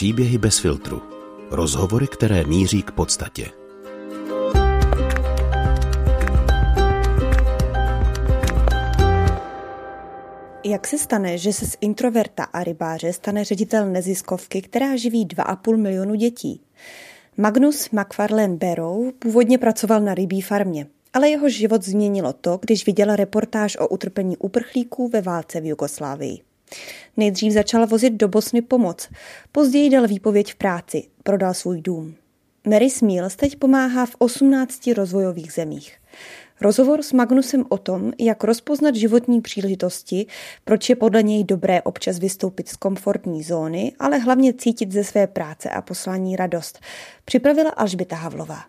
Příběhy bez filtru. Rozhovory, které míří k podstatě. Jak se stane, že se z introverta a rybáře stane ředitel neziskovky, která živí 2,5 milionu dětí? Magnus McFarlane Barrow původně pracoval na rybí farmě, ale jeho život změnilo to, když viděla reportáž o utrpení uprchlíků ve válce v Jugoslávii. Nejdřív začal vozit do Bosny pomoc, později dal výpověď v práci, prodal svůj dům. Mary Smiles teď pomáhá v 18 rozvojových zemích. Rozhovor s Magnusem o tom, jak rozpoznat životní příležitosti, proč je podle něj dobré občas vystoupit z komfortní zóny, ale hlavně cítit ze své práce a poslání radost, připravila Alžbita Havlová.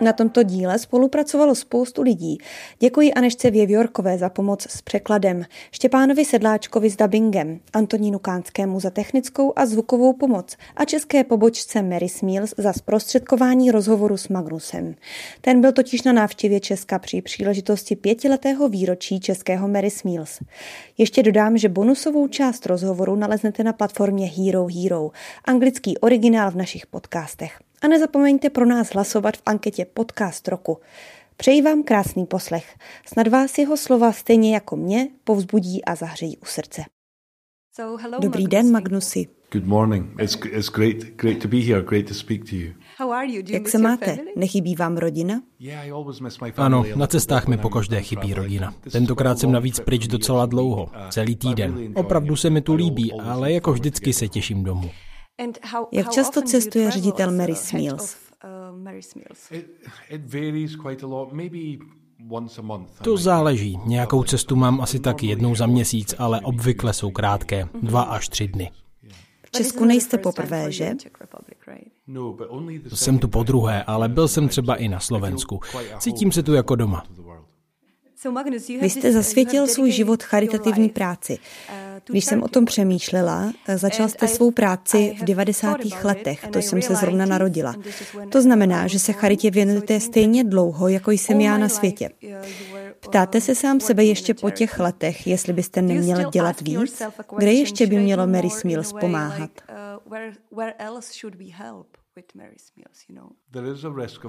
Na tomto díle spolupracovalo spoustu lidí. Děkuji Anešce Věvjorkové za pomoc s překladem, Štěpánovi Sedláčkovi s dubbingem, Antonínu Kánskému za technickou a zvukovou pomoc a české pobočce Mary Smiles za zprostředkování rozhovoru s Magnusem. Ten byl totiž na návštěvě Česka při příležitosti pětiletého výročí českého Mary Smiles. Ještě dodám, že bonusovou část rozhovoru naleznete na platformě Hero Hero, anglický originál v našich podcastech. A nezapomeňte pro nás hlasovat v anketě Podcast roku. Přeji vám krásný poslech. Snad vás jeho slova stejně jako mě povzbudí a zahřejí u srdce. So, hello, Dobrý Magnus. den, Magnusi. Good morning. It's, it's great, great to be here, great to speak to you. How are you? Jak se máte? Nechybí vám rodina? Ano, na cestách mi pokaždé chybí rodina. Tentokrát jsem navíc pryč docela dlouho, celý týden. Opravdu se mi tu líbí, ale jako vždycky se těším domů. Jak často cestuje ředitel Mary Smiles? To záleží. Nějakou cestu mám asi tak jednou za měsíc, ale obvykle jsou krátké, dva až tři dny. V Česku nejste poprvé, že? Jsem tu po druhé, ale byl jsem třeba i na Slovensku. Cítím se tu jako doma. Vy jste zasvětil svůj život charitativní práci. Uh, Když jsem o tom přemýšlela, začal jste svou práci v 90. letech, to jsem se zrovna narodila. To znamená, že se charitě věnujete stejně dlouho, jako jsem já na světě. Uh, Ptáte se sám sebe ještě po těch letech, jestli byste neměl dělat víc? Kde ještě by mělo Mary Smiles pomáhat?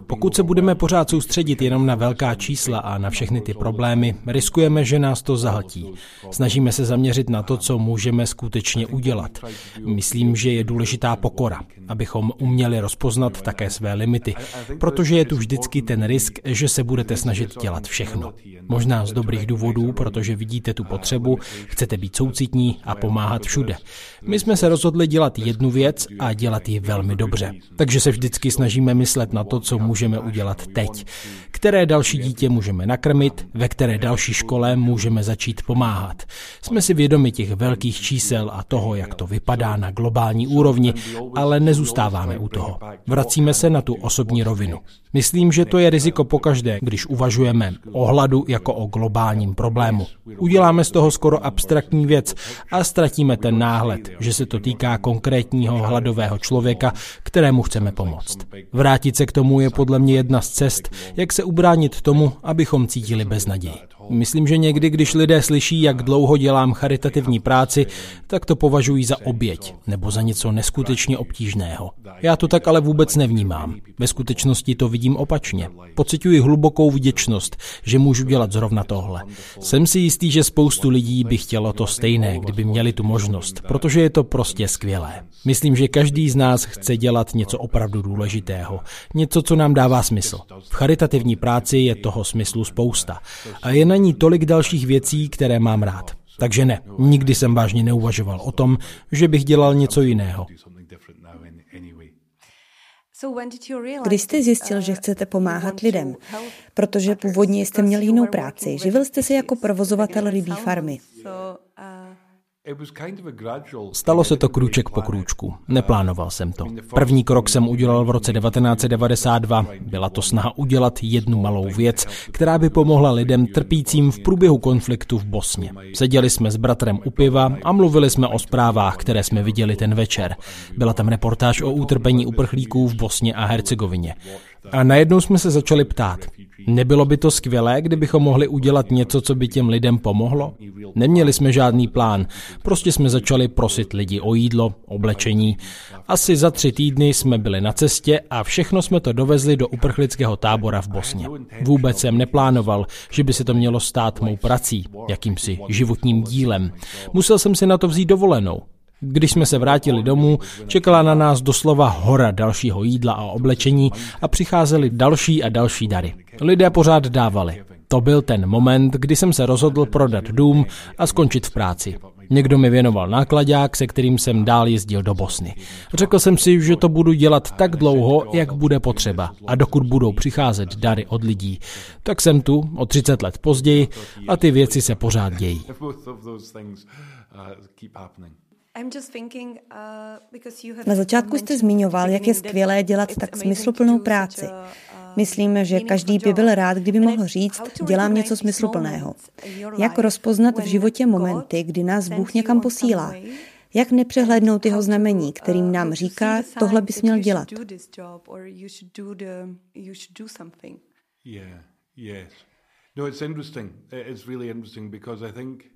Pokud se budeme pořád soustředit jenom na velká čísla a na všechny ty problémy, riskujeme, že nás to zahltí. Snažíme se zaměřit na to, co můžeme skutečně udělat. Myslím, že je důležitá pokora, abychom uměli rozpoznat také své limity, protože je tu vždycky ten risk, že se budete snažit dělat všechno. Možná z dobrých důvodů, protože vidíte tu potřebu, chcete být soucitní a pomáhat všude. My jsme se rozhodli dělat jednu věc a dělat ji velmi dobře. Takže se vždycky snažíme myslet na to, co můžeme udělat teď. Které další dítě můžeme nakrmit, ve které další škole můžeme začít pomáhat. Jsme si vědomi těch velkých čísel a toho, jak to vypadá na globální úrovni, ale nezůstáváme u toho. Vracíme se na tu osobní rovinu. Myslím, že to je riziko pokaždé, když uvažujeme o hladu jako o globálním problému. Uděláme z toho skoro abstraktní věc a ztratíme ten náhled, že se to týká konkrétního hladového člověka, kterému chceme pomoct. Vrátit se k tomu je podle mě jedna z cest, jak se ubránit tomu, abychom cítili beznaději. Myslím, že někdy, když lidé slyší, jak dlouho dělám charitativní práci, tak to považují za oběť nebo za něco neskutečně obtížného. Já to tak ale vůbec nevnímám. Ve skutečnosti to vidím opačně. Pocituji hlubokou vděčnost, že můžu dělat zrovna tohle. Jsem si jistý, že spoustu lidí by chtělo to stejné, kdyby měli tu možnost, protože je to prostě skvělé. Myslím, že každý z nás chce dělat něco opravdu důležitého, něco, co nám dává smysl. V charitativní práci je toho smyslu spousta. A je na ní tolik dalších věcí, které mám rád. Takže ne, nikdy jsem vážně neuvažoval o tom, že bych dělal něco jiného. Když jste zjistil, že chcete pomáhat lidem, protože původně jste měl jinou práci, živil jste se jako provozovatel rybí farmy. Stalo se to krůček po krůčku. Neplánoval jsem to. První krok jsem udělal v roce 1992. Byla to snaha udělat jednu malou věc, která by pomohla lidem trpícím v průběhu konfliktu v Bosně. Seděli jsme s bratrem u piva a mluvili jsme o zprávách, které jsme viděli ten večer. Byla tam reportáž o utrpení uprchlíků v Bosně a Hercegovině. A najednou jsme se začali ptát, Nebylo by to skvělé, kdybychom mohli udělat něco, co by těm lidem pomohlo? Neměli jsme žádný plán, prostě jsme začali prosit lidi o jídlo, oblečení. Asi za tři týdny jsme byli na cestě a všechno jsme to dovezli do uprchlického tábora v Bosně. Vůbec jsem neplánoval, že by se to mělo stát mou prací, jakýmsi životním dílem. Musel jsem si na to vzít dovolenou. Když jsme se vrátili domů, čekala na nás doslova hora dalšího jídla a oblečení a přicházely další a další dary. Lidé pořád dávali. To byl ten moment, kdy jsem se rozhodl prodat dům a skončit v práci. Někdo mi věnoval nákladák, se kterým jsem dál jezdil do Bosny. Řekl jsem si, že to budu dělat tak dlouho, jak bude potřeba a dokud budou přicházet dary od lidí. Tak jsem tu o 30 let později a ty věci se pořád dějí. Uh, Na začátku jste zmiňoval, jak je skvělé dělat tak smysluplnou práci. Uh, Myslím, že každý by byl rád, kdyby mohl říct, dělám něco smysluplného. Jak rozpoznat v životě momenty, kdy nás Bůh někam posílá? Jak nepřehlédnout jeho znamení, kterým nám říká, tohle bys měl dělat? Yeah, yes. No,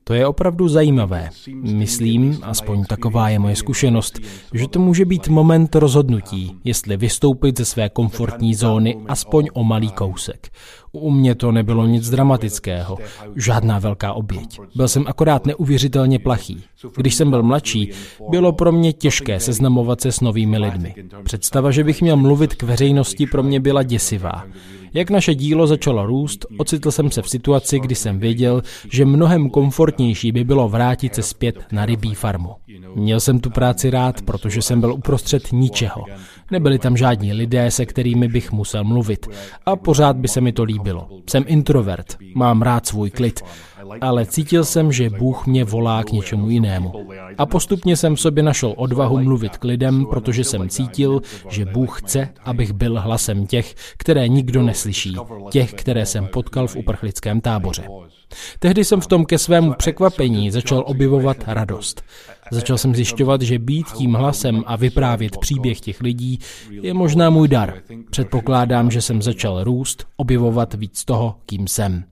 to je opravdu zajímavé. Myslím, aspoň taková je moje zkušenost, že to může být moment rozhodnutí, jestli vystoupit ze své komfortní zóny aspoň o malý kousek. U mě to nebylo nic dramatického, žádná velká oběť. Byl jsem akorát neuvěřitelně plachý. Když jsem byl mladší, bylo pro mě těžké seznamovat se s novými lidmi. Představa, že bych měl mluvit k veřejnosti, pro mě byla děsivá. Jak naše dílo začalo růst, ocitl jsem se v situaci, kdy jsem věděl, že mnohem komfortnější by bylo vrátit se zpět na rybí farmu. Měl jsem tu práci rád, protože jsem byl uprostřed ničeho. Nebyli tam žádní lidé, se kterými bych musel mluvit. A pořád by se mi to líbilo. Jsem introvert, mám rád svůj klid ale cítil jsem, že Bůh mě volá k něčemu jinému. A postupně jsem v sobě našel odvahu mluvit k lidem, protože jsem cítil, že Bůh chce, abych byl hlasem těch, které nikdo neslyší, těch, které jsem potkal v uprchlickém táboře. Tehdy jsem v tom ke svému překvapení začal objevovat radost. Začal jsem zjišťovat, že být tím hlasem a vyprávět příběh těch lidí je možná můj dar. Předpokládám, že jsem začal růst, objevovat víc toho, kým jsem.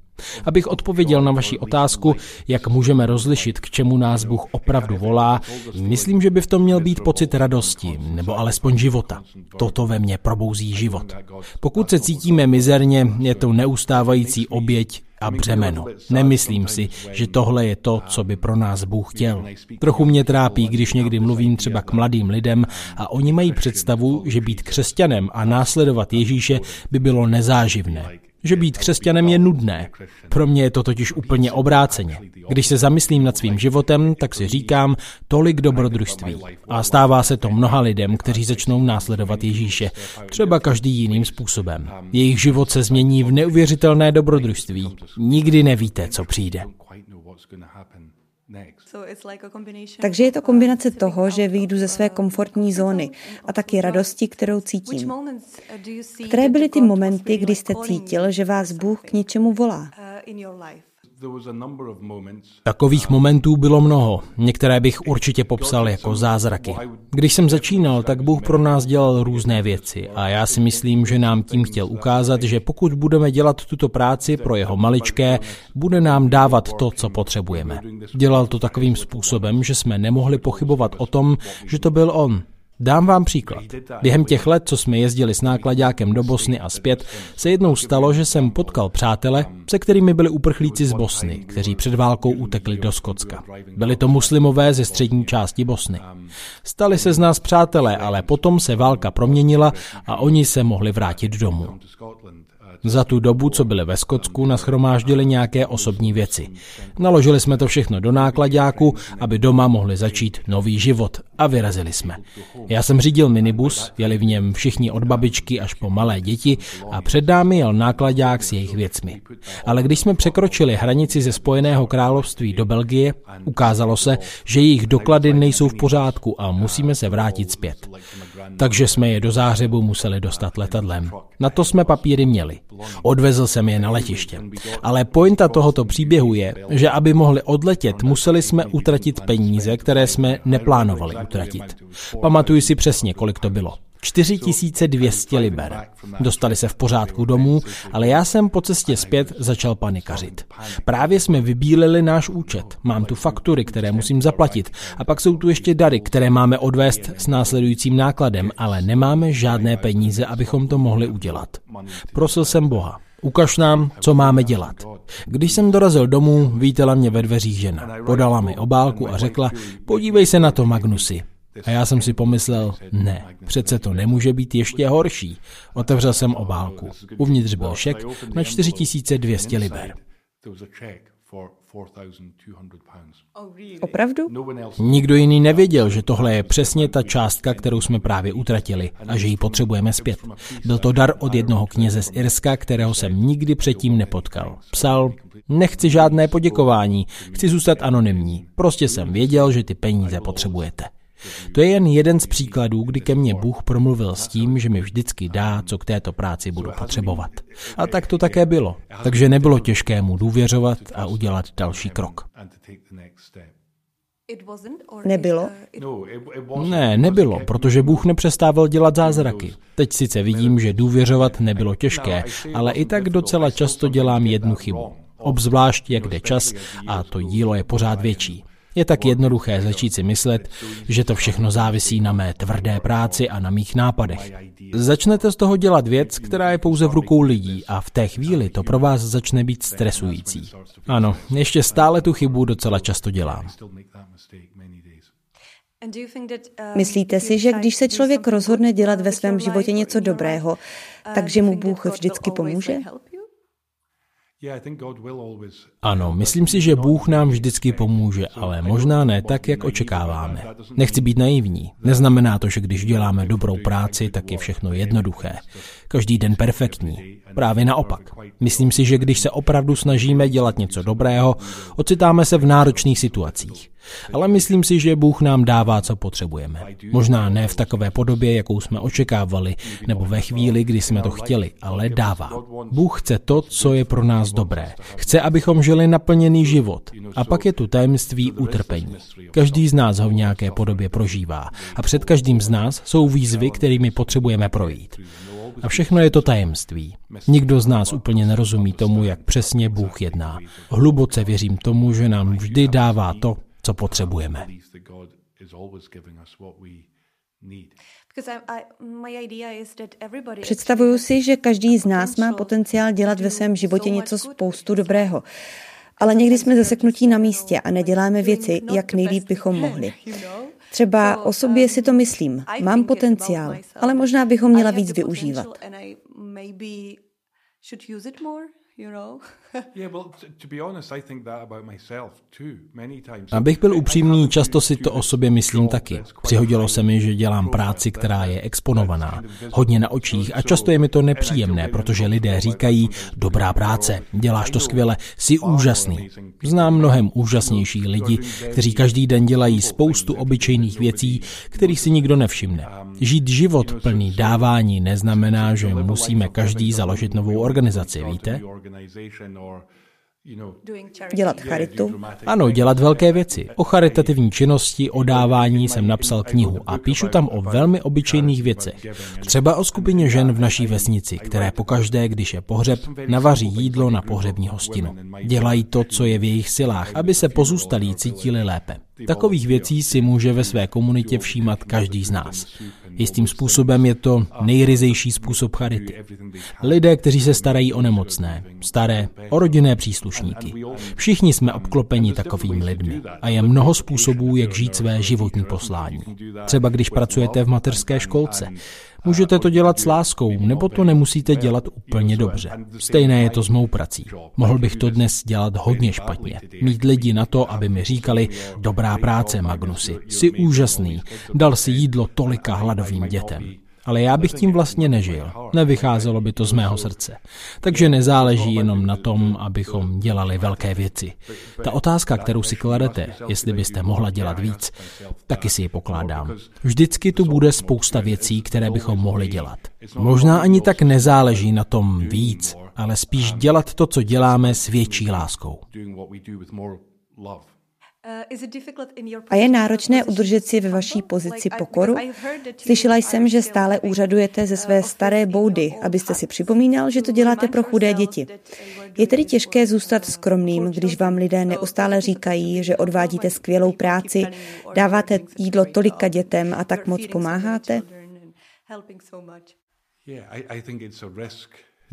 Abych odpověděl na vaši otázku, jak můžeme rozlišit, k čemu nás Bůh opravdu volá, myslím, že by v tom měl být pocit radosti, nebo alespoň života. Toto ve mně probouzí život. Pokud se cítíme mizerně, je to neustávající oběť a břemeno. Nemyslím si, že tohle je to, co by pro nás Bůh chtěl. Trochu mě trápí, když někdy mluvím třeba k mladým lidem a oni mají představu, že být křesťanem a následovat Ježíše by bylo nezáživné že být křesťanem je nudné. Pro mě je to totiž úplně obráceně. Když se zamyslím nad svým životem, tak si říkám tolik dobrodružství. A stává se to mnoha lidem, kteří začnou následovat Ježíše, třeba každý jiným způsobem. Jejich život se změní v neuvěřitelné dobrodružství. Nikdy nevíte, co přijde. Takže je to kombinace toho, že vyjdu ze své komfortní zóny a taky radosti, kterou cítím. Uh, Které byly ty momenty, kdy jste cítil, že vás Bůh k něčemu volá? Takových momentů bylo mnoho. Některé bych určitě popsal jako zázraky. Když jsem začínal, tak Bůh pro nás dělal různé věci a já si myslím, že nám tím chtěl ukázat, že pokud budeme dělat tuto práci pro jeho maličké, bude nám dávat to, co potřebujeme. Dělal to takovým způsobem, že jsme nemohli pochybovat o tom, že to byl on. Dám vám příklad. Během těch let, co jsme jezdili s nákladákem do Bosny a zpět, se jednou stalo, že jsem potkal přátele, se kterými byli uprchlíci z Bosny, kteří před válkou utekli do Skotska. Byli to muslimové ze střední části Bosny. Stali se z nás přátelé, ale potom se válka proměnila a oni se mohli vrátit domů. Za tu dobu, co byli ve Skotsku, naschromáždili nějaké osobní věci. Naložili jsme to všechno do nákladáku, aby doma mohli začít nový život a vyrazili jsme. Já jsem řídil minibus, jeli v něm všichni od babičky až po malé děti a před námi jel nákladák s jejich věcmi. Ale když jsme překročili hranici ze Spojeného království do Belgie, ukázalo se, že jejich doklady nejsou v pořádku a musíme se vrátit zpět. Takže jsme je do zářebu museli dostat letadlem. Na to jsme papíry měli. Odvezl jsem je na letiště. Ale pointa tohoto příběhu je, že aby mohli odletět, museli jsme utratit peníze, které jsme neplánovali utratit. Pamatuji si přesně, kolik to bylo. 4200 liber. Dostali se v pořádku domů, ale já jsem po cestě zpět začal panikařit. Právě jsme vybílili náš účet. Mám tu faktury, které musím zaplatit. A pak jsou tu ještě dary, které máme odvést s následujícím nákladem, ale nemáme žádné peníze, abychom to mohli udělat. Prosil jsem Boha. Ukaž nám, co máme dělat. Když jsem dorazil domů, vítala mě ve dveřích žena. Podala mi obálku a řekla, podívej se na to, Magnusi. A já jsem si pomyslel, ne, přece to nemůže být ještě horší. Otevřel jsem obálku. Uvnitř byl šek na 4200 liber. Opravdu? Nikdo jiný nevěděl, že tohle je přesně ta částka, kterou jsme právě utratili a že ji potřebujeme zpět. Byl to dar od jednoho kněze z Irska, kterého jsem nikdy předtím nepotkal. Psal, nechci žádné poděkování, chci zůstat anonymní. Prostě jsem věděl, že ty peníze potřebujete. To je jen jeden z příkladů, kdy ke mně Bůh promluvil s tím, že mi vždycky dá, co k této práci budu potřebovat. A tak to také bylo. Takže nebylo těžké mu důvěřovat a udělat další krok. Nebylo? Ne, nebylo, protože Bůh nepřestával dělat zázraky. Teď sice vidím, že důvěřovat nebylo těžké, ale i tak docela často dělám jednu chybu. Obzvlášť, jak jde čas a to dílo je pořád větší. Je tak jednoduché začít si myslet, že to všechno závisí na mé tvrdé práci a na mých nápadech. Začnete z toho dělat věc, která je pouze v rukou lidí a v té chvíli to pro vás začne být stresující. Ano, ještě stále tu chybu docela často dělám. Myslíte si, že když se člověk rozhodne dělat ve svém životě něco dobrého, takže mu Bůh vždycky pomůže? Ano, myslím si, že Bůh nám vždycky pomůže, ale možná ne tak, jak očekáváme. Nechci být naivní. Neznamená to, že když děláme dobrou práci, tak je všechno jednoduché. Každý den perfektní. Právě naopak. Myslím si, že když se opravdu snažíme dělat něco dobrého, ocitáme se v náročných situacích. Ale myslím si, že Bůh nám dává, co potřebujeme. Možná ne v takové podobě, jakou jsme očekávali, nebo ve chvíli, kdy jsme to chtěli, ale dává. Bůh chce to, co je pro nás dobré. Chce, abychom žili naplněný život. A pak je tu tajemství utrpení. Každý z nás ho v nějaké podobě prožívá. A před každým z nás jsou výzvy, kterými potřebujeme projít. A všechno je to tajemství. Nikdo z nás úplně nerozumí tomu, jak přesně Bůh jedná. Hluboce věřím tomu, že nám vždy dává to, co potřebujeme. Představuju si, že každý z nás má potenciál dělat ve svém životě něco spoustu dobrého. Ale někdy jsme zaseknutí na místě a neděláme věci, jak nejlíp bychom mohli. Třeba o sobě si to myslím, mám potenciál, ale možná bychom měla víc využívat. Abych byl upřímný, často si to o sobě myslím taky. Přihodilo se mi, že dělám práci, která je exponovaná, hodně na očích a často je mi to nepříjemné, protože lidé říkají, dobrá práce, děláš to skvěle, jsi úžasný. Znám mnohem úžasnější lidi, kteří každý den dělají spoustu obyčejných věcí, kterých si nikdo nevšimne. Žít život plný dávání neznamená, že musíme každý založit novou organizaci, víte? Dělat charitu? Ano, dělat velké věci. O charitativní činnosti, o dávání jsem napsal knihu a píšu tam o velmi obyčejných věcech. Třeba o skupině žen v naší vesnici, které pokaždé, když je pohřeb, navaří jídlo na pohřební hostinu. Dělají to, co je v jejich silách, aby se pozůstalí cítili lépe. Takových věcí si může ve své komunitě všímat každý z nás. Jistým způsobem je to nejryzejší způsob charity. Lidé, kteří se starají o nemocné, staré, o rodinné příslušníky. Všichni jsme obklopeni takovými lidmi a je mnoho způsobů, jak žít své životní poslání. Třeba když pracujete v mateřské školce, Můžete to dělat s láskou, nebo to nemusíte dělat úplně dobře. Stejné je to s mou prací. Mohl bych to dnes dělat hodně špatně. Mít lidi na to, aby mi říkali, dobrá práce, Magnusi, jsi úžasný, dal si jídlo tolika hladovým dětem. Ale já bych tím vlastně nežil. Nevycházelo by to z mého srdce. Takže nezáleží jenom na tom, abychom dělali velké věci. Ta otázka, kterou si kladete, jestli byste mohla dělat víc, taky si ji pokládám. Vždycky tu bude spousta věcí, které bychom mohli dělat. Možná ani tak nezáleží na tom víc, ale spíš dělat to, co děláme s větší láskou. A je náročné udržet si ve vaší pozici pokoru? Slyšela jsem, že stále úřadujete ze své staré boudy, abyste si připomínal, že to děláte pro chudé děti. Je tedy těžké zůstat skromným, když vám lidé neustále říkají, že odvádíte skvělou práci, dáváte jídlo tolika dětem a tak moc pomáháte?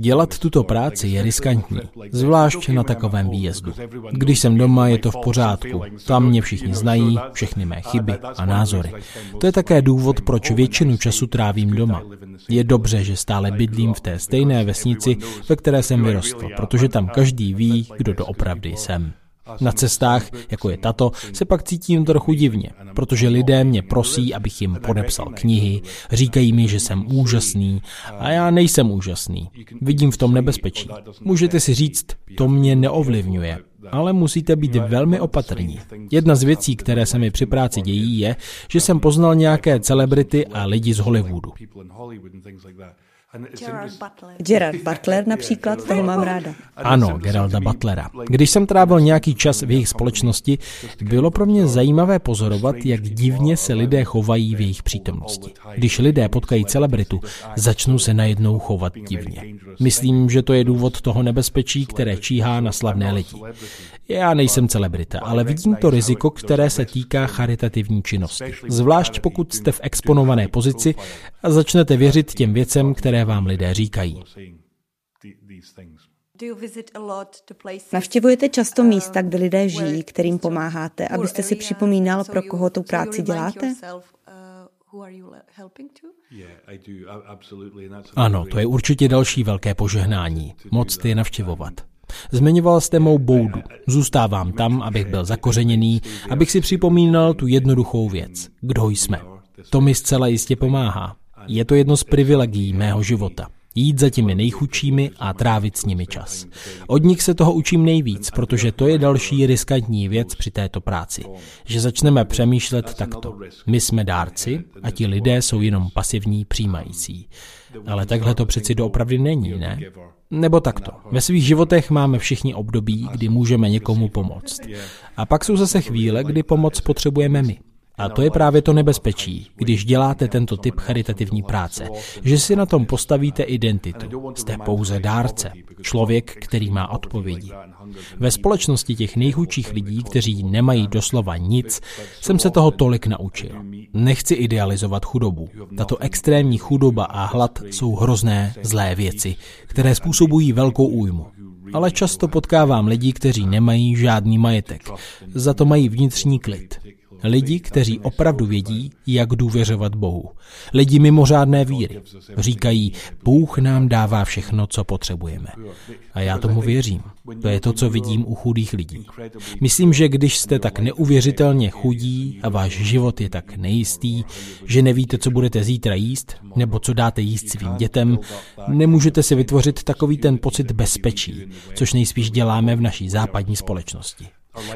Dělat tuto práci je riskantní, zvlášť na takovém výjezdu. Když jsem doma, je to v pořádku. Tam mě všichni znají, všechny mé chyby a názory. To je také důvod, proč většinu času trávím doma. Je dobře, že stále bydlím v té stejné vesnici, ve které jsem vyrostl, protože tam každý ví, kdo doopravdy jsem. Na cestách, jako je tato, se pak cítím trochu divně, protože lidé mě prosí, abych jim podepsal knihy, říkají mi, že jsem úžasný a já nejsem úžasný. Vidím v tom nebezpečí. Můžete si říct, to mě neovlivňuje, ale musíte být velmi opatrní. Jedna z věcí, které se mi při práci dějí, je, že jsem poznal nějaké celebrity a lidi z Hollywoodu. Gerard Butler například, toho mám ráda. Ano, Geralda Butlera. Když jsem trávil nějaký čas v jejich společnosti, bylo pro mě zajímavé pozorovat, jak divně se lidé chovají v jejich přítomnosti. Když lidé potkají celebritu, začnou se najednou chovat divně. Myslím, že to je důvod toho nebezpečí, které číhá na slavné lidi. Já nejsem celebrita, ale vidím to riziko, které se týká charitativní činnosti. Zvlášť pokud jste v exponované pozici a začnete věřit těm věcem, které vám lidé říkají. Navštěvujete často místa, kde lidé žijí, kterým pomáháte, abyste si připomínal, pro koho tu práci děláte? Ano, to je určitě další velké požehnání. Moc je navštěvovat. Zmiňoval jste mou boudu. Zůstávám tam, abych byl zakořeněný, abych si připomínal tu jednoduchou věc. Kdo jsme? To mi zcela jistě pomáhá. Je to jedno z privilegií mého života. Jít za těmi nejchudšími a trávit s nimi čas. Od nich se toho učím nejvíc, protože to je další riskantní věc při této práci. Že začneme přemýšlet takto. My jsme dárci a ti lidé jsou jenom pasivní přijímající. Ale takhle to přeci doopravdy není, ne? Nebo takto. Ve svých životech máme všichni období, kdy můžeme někomu pomoct. A pak jsou zase chvíle, kdy pomoc potřebujeme my. A to je právě to nebezpečí, když děláte tento typ charitativní práce, že si na tom postavíte identitu. Jste pouze dárce, člověk, který má odpovědi. Ve společnosti těch nejchudších lidí, kteří nemají doslova nic, jsem se toho tolik naučil. Nechci idealizovat chudobu. Tato extrémní chudoba a hlad jsou hrozné, zlé věci, které způsobují velkou újmu. Ale často potkávám lidi, kteří nemají žádný majetek. Za to mají vnitřní klid. Lidi, kteří opravdu vědí, jak důvěřovat Bohu. Lidi mimořádné víry. Říkají, Bůh nám dává všechno, co potřebujeme. A já tomu věřím. To je to, co vidím u chudých lidí. Myslím, že když jste tak neuvěřitelně chudí a váš život je tak nejistý, že nevíte, co budete zítra jíst, nebo co dáte jíst svým dětem, nemůžete si vytvořit takový ten pocit bezpečí, což nejspíš děláme v naší západní společnosti.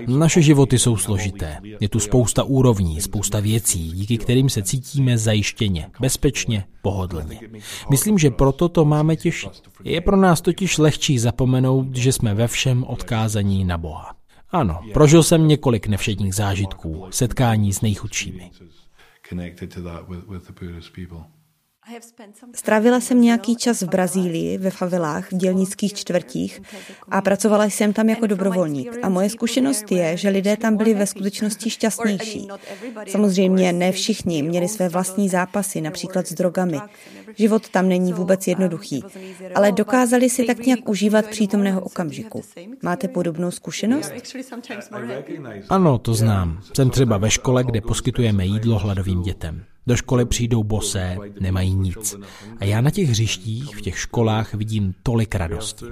Naše životy jsou složité. Je tu spousta úrovní, spousta věcí, díky kterým se cítíme zajištěně, bezpečně, pohodlně. Myslím, že proto to máme těžší. Je pro nás totiž lehčí zapomenout, že jsme ve všem odkázaní na Boha. Ano, prožil jsem několik nevšedních zážitků, setkání s nejchudšími. Strávila jsem nějaký čas v Brazílii, ve favelách, v dělnických čtvrtích a pracovala jsem tam jako dobrovolník. A moje zkušenost je, že lidé tam byli ve skutečnosti šťastnější. Samozřejmě ne všichni měli své vlastní zápasy, například s drogami. Život tam není vůbec jednoduchý, ale dokázali si tak nějak užívat přítomného okamžiku. Máte podobnou zkušenost? Ano, to znám. Jsem třeba ve škole, kde poskytujeme jídlo hladovým dětem. Do školy přijdou bosé, nemají nic. A já na těch hřištích, v těch školách vidím tolik radosti.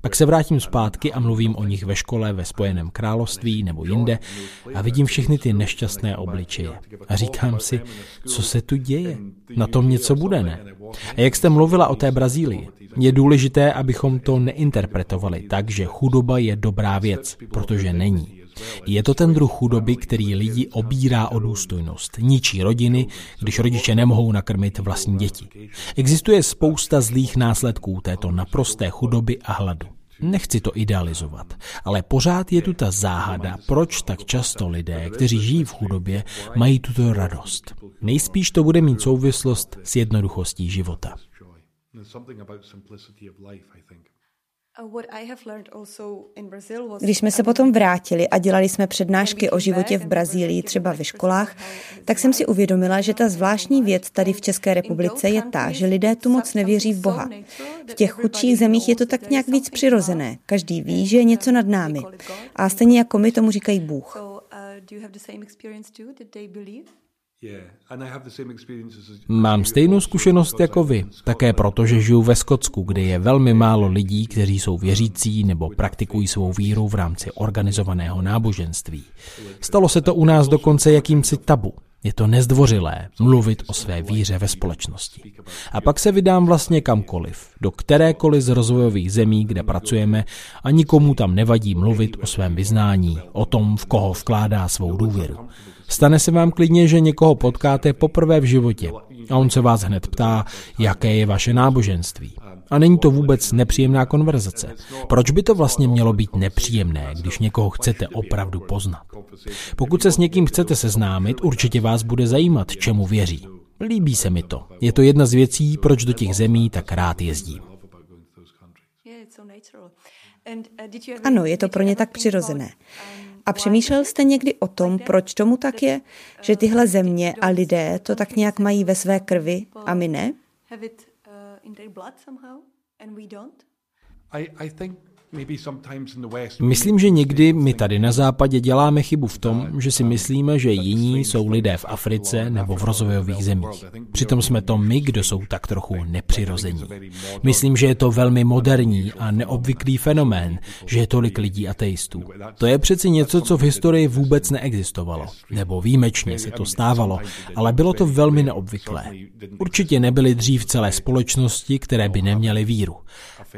Pak se vrátím zpátky a mluvím o nich ve škole ve Spojeném království nebo jinde a vidím všechny ty nešťastné obličeje. A říkám si, co se tu děje? Na tom něco bude, ne? A jak jste mluvila o té Brazílii, je důležité, abychom to neinterpretovali tak, že chudoba je dobrá věc, protože není. Je to ten druh chudoby, který lidi obírá o důstojnost, ničí rodiny, když rodiče nemohou nakrmit vlastní děti. Existuje spousta zlých následků této naprosté chudoby a hladu. Nechci to idealizovat, ale pořád je tu ta záhada, proč tak často lidé, kteří žijí v chudobě, mají tuto radost. Nejspíš to bude mít souvislost s jednoduchostí života. Když jsme se potom vrátili a dělali jsme přednášky o životě v Brazílii, třeba ve školách, tak jsem si uvědomila, že ta zvláštní věc tady v České republice je ta, že lidé tu moc nevěří v Boha. V těch chudších zemích je to tak nějak víc přirozené. Každý ví, že je něco nad námi. A stejně jako my tomu říkají Bůh. Mám stejnou zkušenost jako vy, také proto, že žiju ve Skotsku, kde je velmi málo lidí, kteří jsou věřící nebo praktikují svou víru v rámci organizovaného náboženství. Stalo se to u nás dokonce jakýmsi tabu. Je to nezdvořilé mluvit o své víře ve společnosti. A pak se vydám vlastně kamkoliv, do kterékoliv z rozvojových zemí, kde pracujeme a nikomu tam nevadí mluvit o svém vyznání, o tom, v koho vkládá svou důvěru. Stane se vám klidně, že někoho potkáte poprvé v životě a on se vás hned ptá, jaké je vaše náboženství. A není to vůbec nepříjemná konverzace. Proč by to vlastně mělo být nepříjemné, když někoho chcete opravdu poznat? Pokud se s někým chcete seznámit, určitě vás bude zajímat, čemu věří. Líbí se mi to. Je to jedna z věcí, proč do těch zemí tak rád jezdím. Ano, je to pro ně tak přirozené. A přemýšlel jste někdy o tom, proč tomu tak je, že tyhle země a lidé to tak nějak mají ve své krvi a my ne? Myslím, že někdy my tady na západě děláme chybu v tom, že si myslíme, že jiní jsou lidé v Africe nebo v rozvojových zemích. Přitom jsme to my, kdo jsou tak trochu nepřirození. Myslím, že je to velmi moderní a neobvyklý fenomén, že je tolik lidí ateistů. To je přeci něco, co v historii vůbec neexistovalo. Nebo výjimečně se to stávalo, ale bylo to velmi neobvyklé. Určitě nebyly dřív celé společnosti, které by neměly víru.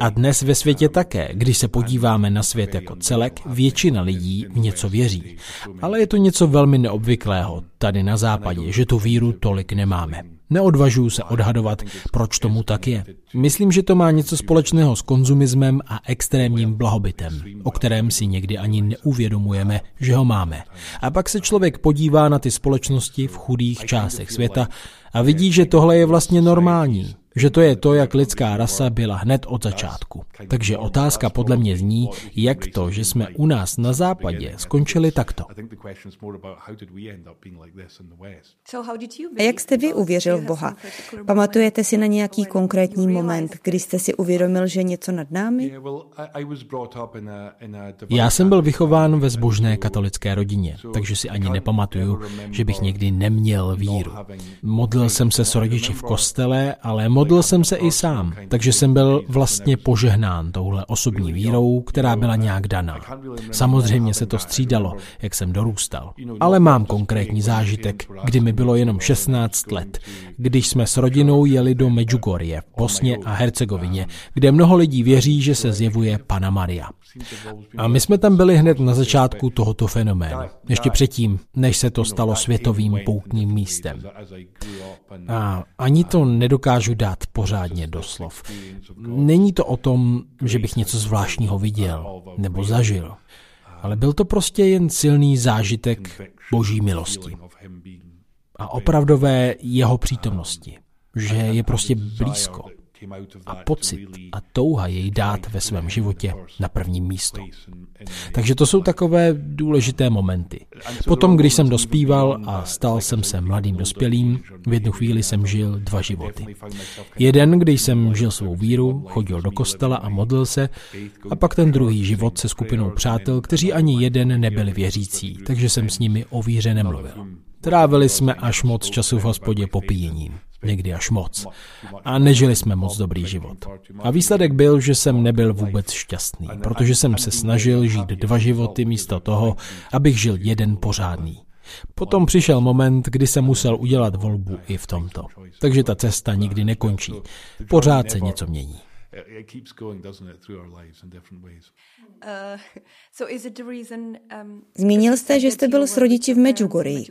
A dnes ve světě také, když se podíváme na svět jako celek, většina lidí v něco věří. Ale je to něco velmi neobvyklého tady na západě, že tu víru tolik nemáme. Neodvažuji se odhadovat, proč tomu tak je. Myslím, že to má něco společného s konzumismem a extrémním blahobytem, o kterém si někdy ani neuvědomujeme, že ho máme. A pak se člověk podívá na ty společnosti v chudých částech světa a vidí, že tohle je vlastně normální, že to je to, jak lidská rasa byla hned od začátku. Takže otázka podle mě zní, jak to, že jsme u nás na západě skončili takto. A jak jste vy uvěřil v Boha? Pamatujete si na nějaký konkrétní moment, kdy jste si uvědomil, že něco nad námi? Já jsem byl vychován ve zbožné katolické rodině, takže si ani nepamatuju, že bych někdy neměl víru. Modlil jsem se s rodiči v kostele, ale modlil jsem se i sám, takže jsem byl vlastně požehnán touhle osobní vírou, která byla nějak daná. Samozřejmě se to střídalo, jak jsem dorůstal. Ale mám konkrétní zážitek, kdy mi bylo jenom 16 let, když jsme s rodinou jeli do Medjugorje v Bosně a Hercegovině, kde mnoho lidí věří, že se zjevuje Pana Maria. A my jsme tam byli hned na začátku tohoto fenoménu, ještě předtím, než se to stalo světovým poutním místem. A ani to nedokážu dát pořádně do slov. Není to o tom, že bych něco zvláštního viděl nebo zažil, ale byl to prostě jen silný zážitek boží milosti. a opravdové jeho přítomnosti, že je prostě blízko a pocit a touha jej dát ve svém životě na první místo. Takže to jsou takové důležité momenty. Potom, když jsem dospíval a stal jsem se mladým dospělým, v jednu chvíli jsem žil dva životy. Jeden, když jsem žil svou víru, chodil do kostela a modlil se, a pak ten druhý život se skupinou přátel, kteří ani jeden nebyli věřící, takže jsem s nimi o víře nemluvil. Trávili jsme až moc času v hospodě popíjením někdy až moc. A nežili jsme moc dobrý život. A výsledek byl, že jsem nebyl vůbec šťastný, protože jsem se snažil žít dva životy místo toho, abych žil jeden pořádný. Potom přišel moment, kdy jsem musel udělat volbu i v tomto. Takže ta cesta nikdy nekončí. Pořád se něco mění. Um, Zmínil jste, že jste byl s rodiči v Medjugorji.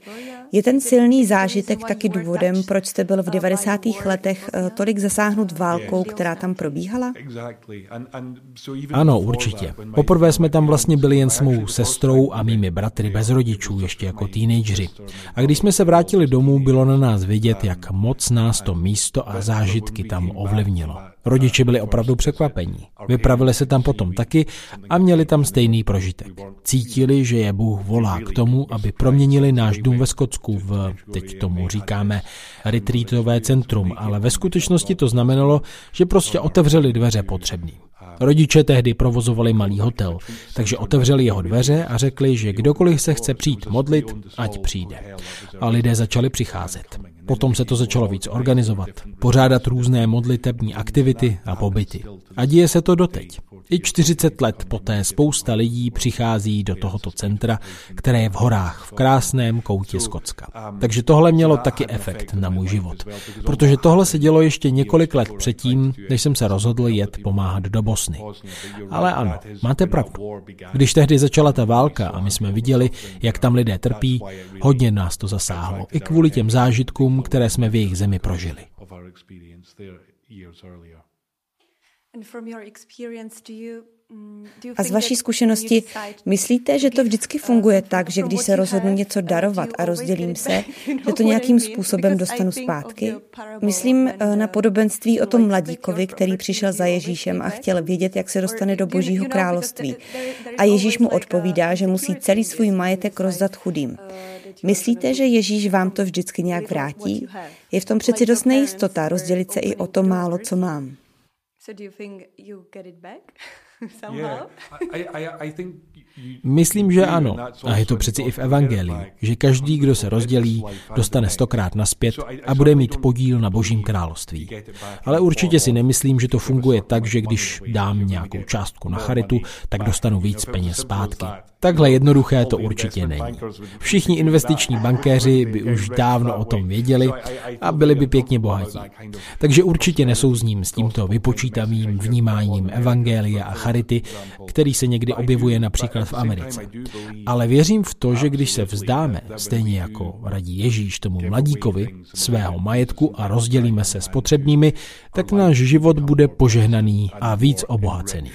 Je ten silný zážitek taky důvodem, proč jste byl v 90. letech eh, tolik zasáhnut válkou, která tam probíhala? Ano, určitě. Poprvé jsme tam vlastně byli jen s mou sestrou a mými bratry bez rodičů, ještě jako teenageři. A když jsme se vrátili domů, bylo na nás vidět, jak moc nás to místo a zážitky tam ovlivnilo. Rodiče byli opravdu překvapení. Vypravili se tam potom taky a měli tam stejný prožitek. Cítili, že je Bůh volá k tomu, aby proměnili náš dům ve Skotsku v, teď tomu říkáme, retreatové centrum, ale ve skutečnosti to znamenalo, že prostě otevřeli dveře potřebným. Rodiče tehdy provozovali malý hotel, takže otevřeli jeho dveře a řekli, že kdokoliv se chce přijít modlit, ať přijde. A lidé začali přicházet. Potom se to začalo víc organizovat, pořádat různé modlitební aktivity a pobyty. A děje se to doteď. I 40 let poté spousta lidí přichází do tohoto centra, které je v horách, v krásném koutě Skotska. Takže tohle mělo taky efekt na můj život. Protože tohle se dělo ještě několik let předtím, než jsem se rozhodl jet pomáhat do Bosny. Ale ano, máte pravdu. Když tehdy začala ta válka a my jsme viděli, jak tam lidé trpí, hodně nás to zasáhlo. I kvůli těm zážitkům, které jsme v jejich zemi prožili. Mm, a z vaší zkušenosti myslíte, že to vždycky uh, funguje tak, že když se rozhodnu něco uh, darovat a rozdělím se, že to nějakým způsobem dostanu zpátky? Myslím uh, na podobenství o tom mladíkovi, který přišel za Ježíšem a chtěl vědět, jak se dostane do Božího království. A Ježíš mu odpovídá, že musí celý svůj majetek rozdat chudým. Myslíte, že Ježíš vám to vždycky nějak vrátí? Je v tom přeci dost nejistota rozdělit se i o to málo, co mám. So do you think you get it back somehow? Yeah, I, I, I think Myslím, že ano. A je to přeci i v Evangelii, že každý, kdo se rozdělí, dostane stokrát naspět a bude mít podíl na Božím království. Ale určitě si nemyslím, že to funguje tak, že když dám nějakou částku na charitu, tak dostanu víc peněz zpátky. Takhle jednoduché to určitě není. Všichni investiční bankéři by už dávno o tom věděli a byli by pěkně bohatí. Takže určitě nesouzním s tímto vypočítavým vnímáním evangelia a charity, který se někdy objevuje například v Americe. Ale věřím v to, že když se vzdáme, stejně jako radí Ježíš tomu mladíkovi, svého majetku a rozdělíme se s potřebnými, tak náš život bude požehnaný a víc obohacený.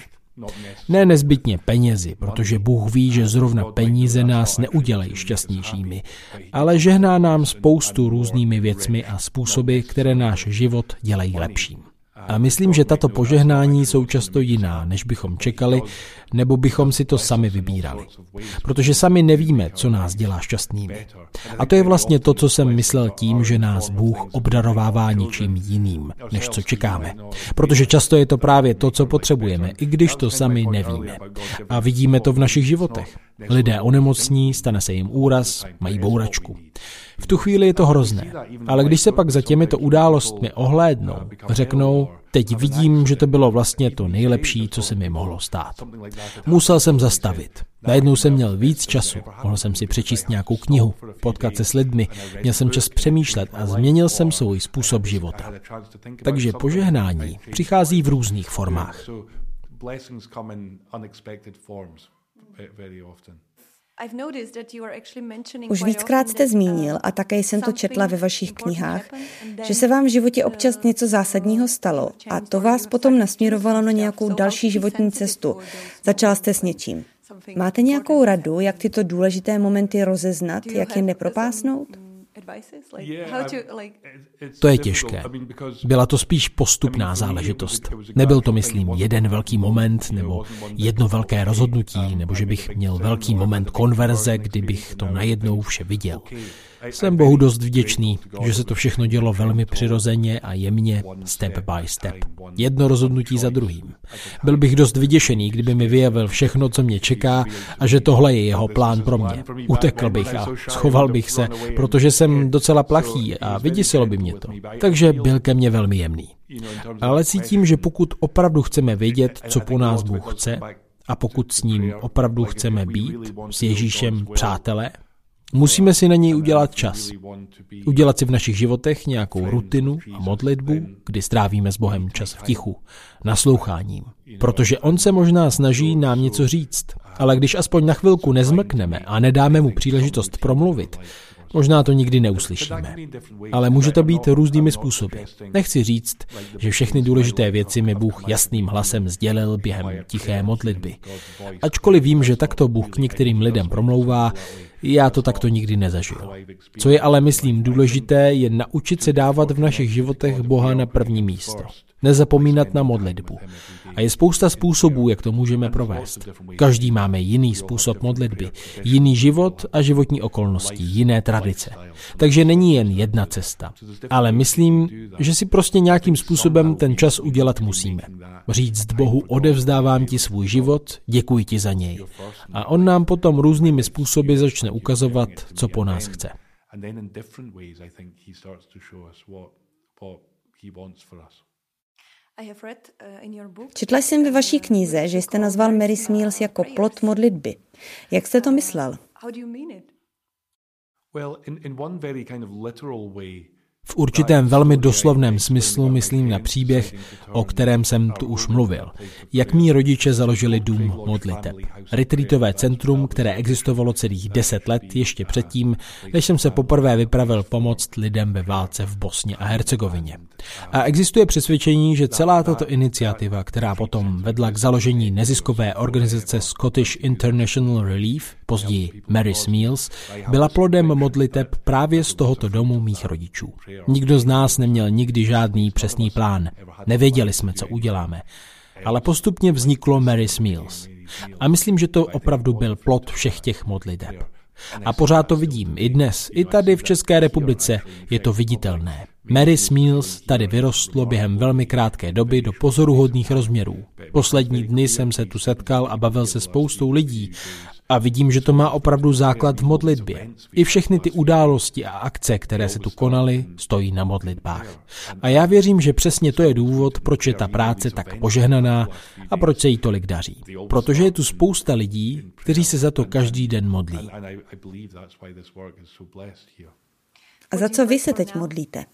Ne nezbytně penězi, protože Bůh ví, že zrovna peníze nás neudělají šťastnějšími, ale žehná nám spoustu různými věcmi a způsoby, které náš život dělají lepším. A myslím, že tato požehnání jsou často jiná, než bychom čekali, nebo bychom si to sami vybírali. Protože sami nevíme, co nás dělá šťastnými. A to je vlastně to, co jsem myslel tím, že nás Bůh obdarovává něčím jiným, než co čekáme. Protože často je to právě to, co potřebujeme, i když to sami nevíme. A vidíme to v našich životech. Lidé onemocní, stane se jim úraz, mají bouračku. V tu chvíli je to hrozné. Ale když se pak za těmito událostmi ohlédnou, řeknou, teď vidím, že to bylo vlastně to nejlepší, co se mi mohlo stát. Musel jsem zastavit. Najednou jsem měl víc času, mohl jsem si přečíst nějakou knihu, potkat se s lidmi, měl jsem čas přemýšlet a změnil jsem svůj způsob života. Takže požehnání přichází v různých formách. Už víckrát jste zmínil, uh, a také jsem to četla ve vašich knihách, že se vám v životě občas něco zásadního stalo a to vás potom nasměrovalo na nějakou další životní cestu. Začala jste s něčím. Máte nějakou radu, jak tyto důležité momenty rozeznat, jak je nepropásnout? To je těžké. Byla to spíš postupná záležitost. Nebyl to, myslím, jeden velký moment nebo jedno velké rozhodnutí, nebo že bych měl velký moment konverze, kdybych to najednou vše viděl. Jsem Bohu dost vděčný, že se to všechno dělo velmi přirozeně a jemně, step by step. Jedno rozhodnutí za druhým. Byl bych dost vyděšený, kdyby mi vyjevil všechno, co mě čeká a že tohle je jeho plán pro mě. Utekl bych a schoval bych se, protože jsem docela plachý a vyděsilo by mě to. Takže byl ke mně velmi jemný. Ale cítím, že pokud opravdu chceme vědět, co po nás Bůh chce, a pokud s ním opravdu chceme být, s Ježíšem přátelé, Musíme si na něj udělat čas. Udělat si v našich životech nějakou rutinu a modlitbu, kdy strávíme s Bohem čas v tichu, nasloucháním. Protože on se možná snaží nám něco říct, ale když aspoň na chvilku nezmlkneme a nedáme mu příležitost promluvit, Možná to nikdy neuslyšíme. Ale může to být různými způsoby. Nechci říct, že všechny důležité věci mi Bůh jasným hlasem sdělil během tiché modlitby. Ačkoliv vím, že takto Bůh k některým lidem promlouvá, já to takto nikdy nezažil. Co je ale, myslím, důležité, je naučit se dávat v našich životech Boha na první místo. Nezapomínat na modlitbu. A je spousta způsobů, jak to můžeme provést. Každý máme jiný způsob modlitby, jiný život a životní okolnosti, jiné tradice. Takže není jen jedna cesta. Ale myslím, že si prostě nějakým způsobem ten čas udělat musíme. Říct Bohu, odevzdávám ti svůj život, děkuji ti za něj. A on nám potom různými způsoby začne ukazovat, co po nás chce. Uh, Četla jsem ve vaší knize, že jste nazval Mary Smiles jako plot modlitby. Jak jste to myslel? Well, in, in one very kind of literal way, v určitém velmi doslovném smyslu myslím na příběh, o kterém jsem tu už mluvil. Jak mý rodiče založili dům modliteb. Retreatové centrum, které existovalo celých deset let ještě předtím, než jsem se poprvé vypravil pomoct lidem ve válce v Bosně a Hercegovině. A existuje přesvědčení, že celá tato iniciativa, která potom vedla k založení neziskové organizace Scottish International Relief, později Mary's Meals, byla plodem modliteb právě z tohoto domu mých rodičů. Nikdo z nás neměl nikdy žádný přesný plán. Nevěděli jsme, co uděláme. Ale postupně vzniklo Mary's Meals. A myslím, že to opravdu byl plot všech těch modliteb. A pořád to vidím. I dnes, i tady v České republice je to viditelné. Mary's Meals tady vyrostlo během velmi krátké doby do pozoruhodných rozměrů. Poslední dny jsem se tu setkal a bavil se spoustou lidí a vidím, že to má opravdu základ v modlitbě. I všechny ty události a akce, které se tu konaly, stojí na modlitbách. A já věřím, že přesně to je důvod, proč je ta práce tak požehnaná a proč se jí tolik daří. Protože je tu spousta lidí, kteří se za to každý den modlí. A za co vy se teď modlíte?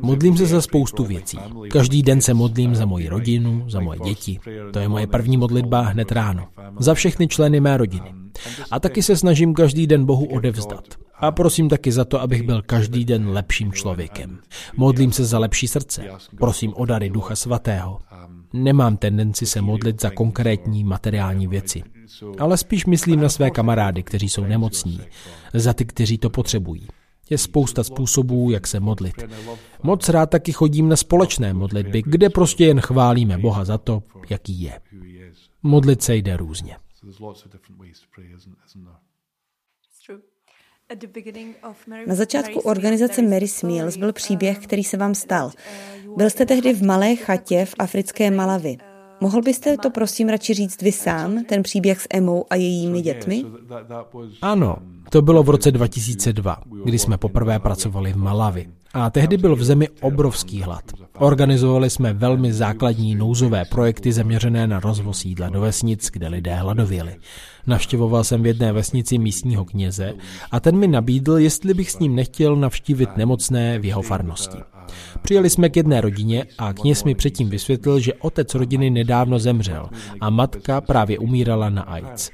Modlím se za spoustu věcí. Každý den se modlím za moji rodinu, za moje děti. To je moje první modlitba hned ráno. Za všechny členy mé rodiny. A taky se snažím každý den Bohu odevzdat. A prosím taky za to, abych byl každý den lepším člověkem. Modlím se za lepší srdce. Prosím o dary Ducha Svatého. Nemám tendenci se modlit za konkrétní materiální věci. Ale spíš myslím na své kamarády, kteří jsou nemocní. Za ty, kteří to potřebují. Je spousta způsobů, jak se modlit. Moc rád taky chodím na společné modlitby, kde prostě jen chválíme Boha za to, jaký je. Modlit se jde různě. Na začátku organizace Mary Smiles byl příběh, který se vám stal. Byl jste tehdy v malé chatě v africké Malavi. Mohl byste to prosím radši říct vy sám, ten příběh s Emou a jejími dětmi? Ano, to bylo v roce 2002, kdy jsme poprvé pracovali v Malavi. A tehdy byl v zemi obrovský hlad. Organizovali jsme velmi základní nouzové projekty zaměřené na rozvoz jídla do vesnic, kde lidé hladověli. Navštěvoval jsem v jedné vesnici místního kněze a ten mi nabídl, jestli bych s ním nechtěl navštívit nemocné v jeho farnosti. Přijeli jsme k jedné rodině a kněz mi předtím vysvětlil, že otec rodiny nedávno zemřel a matka právě umírala na AIDS.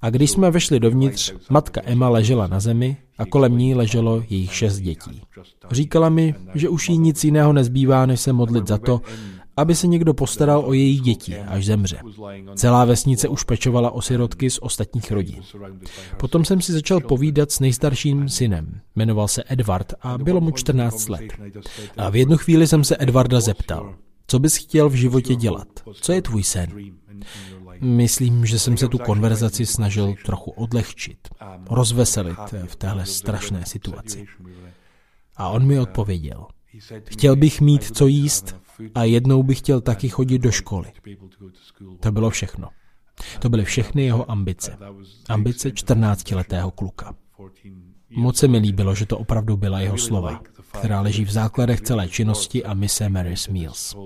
A když jsme vešli dovnitř, matka Emma ležela na zemi a kolem ní leželo jejich šest dětí. Říkala mi, že už jí nic jiného nezbývá, než se modlit za to, aby se někdo postaral o jejich děti, až zemře. Celá vesnice už pečovala o sirotky z ostatních rodin. Potom jsem si začal povídat s nejstarším synem. Jmenoval se Edward a bylo mu 14 let. A v jednu chvíli jsem se Edwarda zeptal, co bys chtěl v životě dělat? Co je tvůj sen? Myslím, že jsem se tu konverzaci snažil trochu odlehčit, rozveselit v téhle strašné situaci. A on mi odpověděl. Chtěl bych mít co jíst a jednou bych chtěl taky chodit do školy. To bylo všechno. To byly všechny jeho ambice. Ambice 14-letého kluka. Moc se mi líbilo, že to opravdu byla jeho slova, která leží v základech celé činnosti a mise Mary's Meals.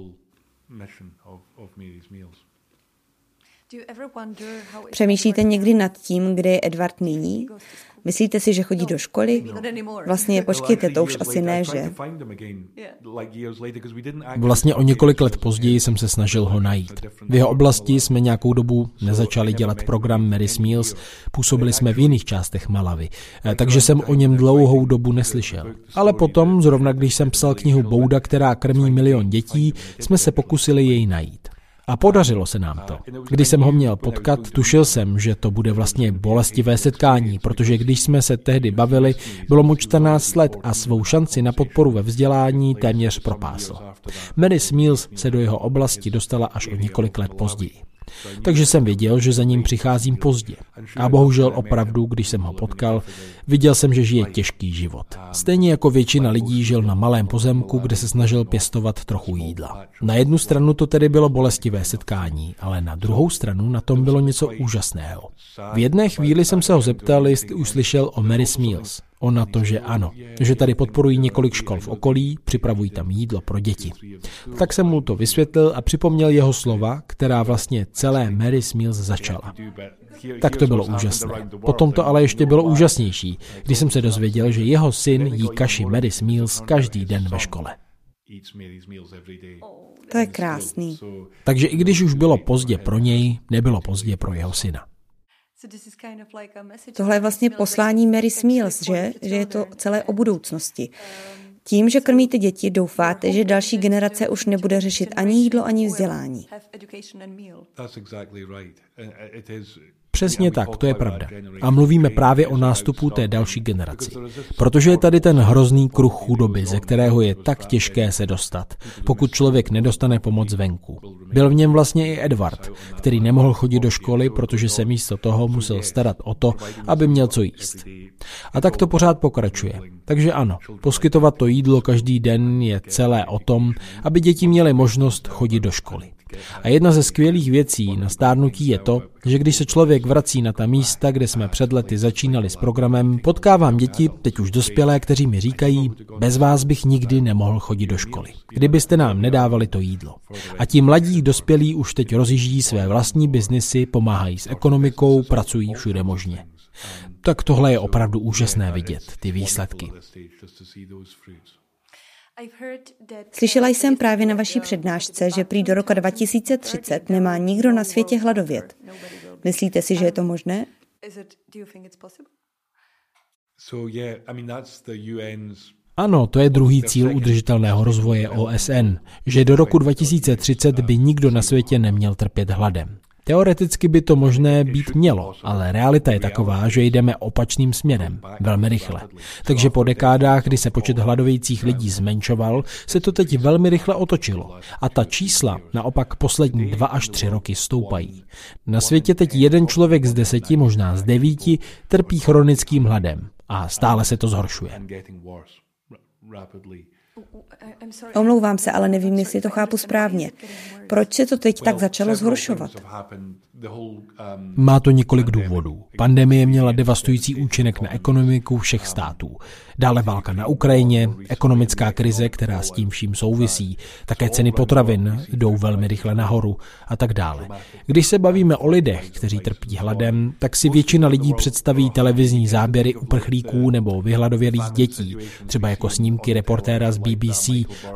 Přemýšlíte někdy nad tím, kde je Edward nyní? Myslíte si, že chodí do školy? Vlastně, počkejte, to už asi ne, že? Vlastně o několik let později jsem se snažil ho najít. V jeho oblasti jsme nějakou dobu nezačali dělat program Mary Meals, působili jsme v jiných částech Malavy, eh, takže jsem o něm dlouhou dobu neslyšel. Ale potom, zrovna když jsem psal knihu Bouda, která krmí milion dětí, jsme se pokusili jej najít. A podařilo se nám to. Když jsem ho měl potkat, tušil jsem, že to bude vlastně bolestivé setkání, protože když jsme se tehdy bavili, bylo mu 14 let a svou šanci na podporu ve vzdělání téměř propásl. Mary Smiles se do jeho oblasti dostala až o několik let později. Takže jsem věděl, že za ním přicházím pozdě. A bohužel opravdu, když jsem ho potkal, viděl jsem, že žije těžký život. Stejně jako většina lidí žil na malém pozemku, kde se snažil pěstovat trochu jídla. Na jednu stranu to tedy bylo bolestivé setkání, ale na druhou stranu na tom bylo něco úžasného. V jedné chvíli jsem se ho zeptal, jestli už slyšel o Mary Smiles. On na to, že ano, že tady podporují několik škol v okolí, připravují tam jídlo pro děti. Tak jsem mu to vysvětlil a připomněl jeho slova, která vlastně celé Mary Mills začala. Tak to bylo úžasné. Potom to ale ještě bylo úžasnější, když jsem se dozvěděl, že jeho syn jí kaši Mary Mills každý den ve škole. To je krásný. Takže i když už bylo pozdě pro něj, nebylo pozdě pro jeho syna. Tohle je vlastně poslání Mary Smiles, že? Že je to celé o budoucnosti. Tím, že krmíte děti, doufáte, že další generace už nebude řešit ani jídlo, ani vzdělání. Přesně tak, to je pravda. A mluvíme právě o nástupu té další generaci. Protože je tady ten hrozný kruh chudoby, ze kterého je tak těžké se dostat, pokud člověk nedostane pomoc venku. Byl v něm vlastně i Edward, který nemohl chodit do školy, protože se místo toho musel starat o to, aby měl co jíst. A tak to pořád pokračuje. Takže ano, poskytovat to jídlo každý den je celé o tom, aby děti měly možnost chodit do školy. A jedna ze skvělých věcí na stárnutí je to, že když se člověk vrací na ta místa, kde jsme před lety začínali s programem, potkávám děti, teď už dospělé, kteří mi říkají, bez vás bych nikdy nemohl chodit do školy, kdybyste nám nedávali to jídlo. A ti mladí dospělí už teď rozjíždí své vlastní biznisy, pomáhají s ekonomikou, pracují všude možně. Tak tohle je opravdu úžasné vidět, ty výsledky. Slyšela jsem právě na vaší přednášce, že prý do roku 2030 nemá nikdo na světě hladovět. Myslíte si, že je to možné? Ano, to je druhý cíl udržitelného rozvoje OSN, že do roku 2030 by nikdo na světě neměl trpět hladem. Teoreticky by to možné být mělo, ale realita je taková, že jdeme opačným směrem, velmi rychle. Takže po dekádách, kdy se počet hladovějících lidí zmenšoval, se to teď velmi rychle otočilo. A ta čísla naopak poslední dva až tři roky stoupají. Na světě teď jeden člověk z deseti, možná z devíti, trpí chronickým hladem. A stále se to zhoršuje. Omlouvám se, ale nevím, jestli to chápu správně. Proč se to teď tak začalo zhoršovat? Má to několik důvodů. Pandemie měla devastující účinek na ekonomiku všech států. Dále válka na Ukrajině, ekonomická krize, která s tím vším souvisí, také ceny potravin jdou velmi rychle nahoru a tak dále. Když se bavíme o lidech, kteří trpí hladem, tak si většina lidí představí televizní záběry uprchlíků nebo vyhladovělých dětí, třeba jako snímky reportéra z BBC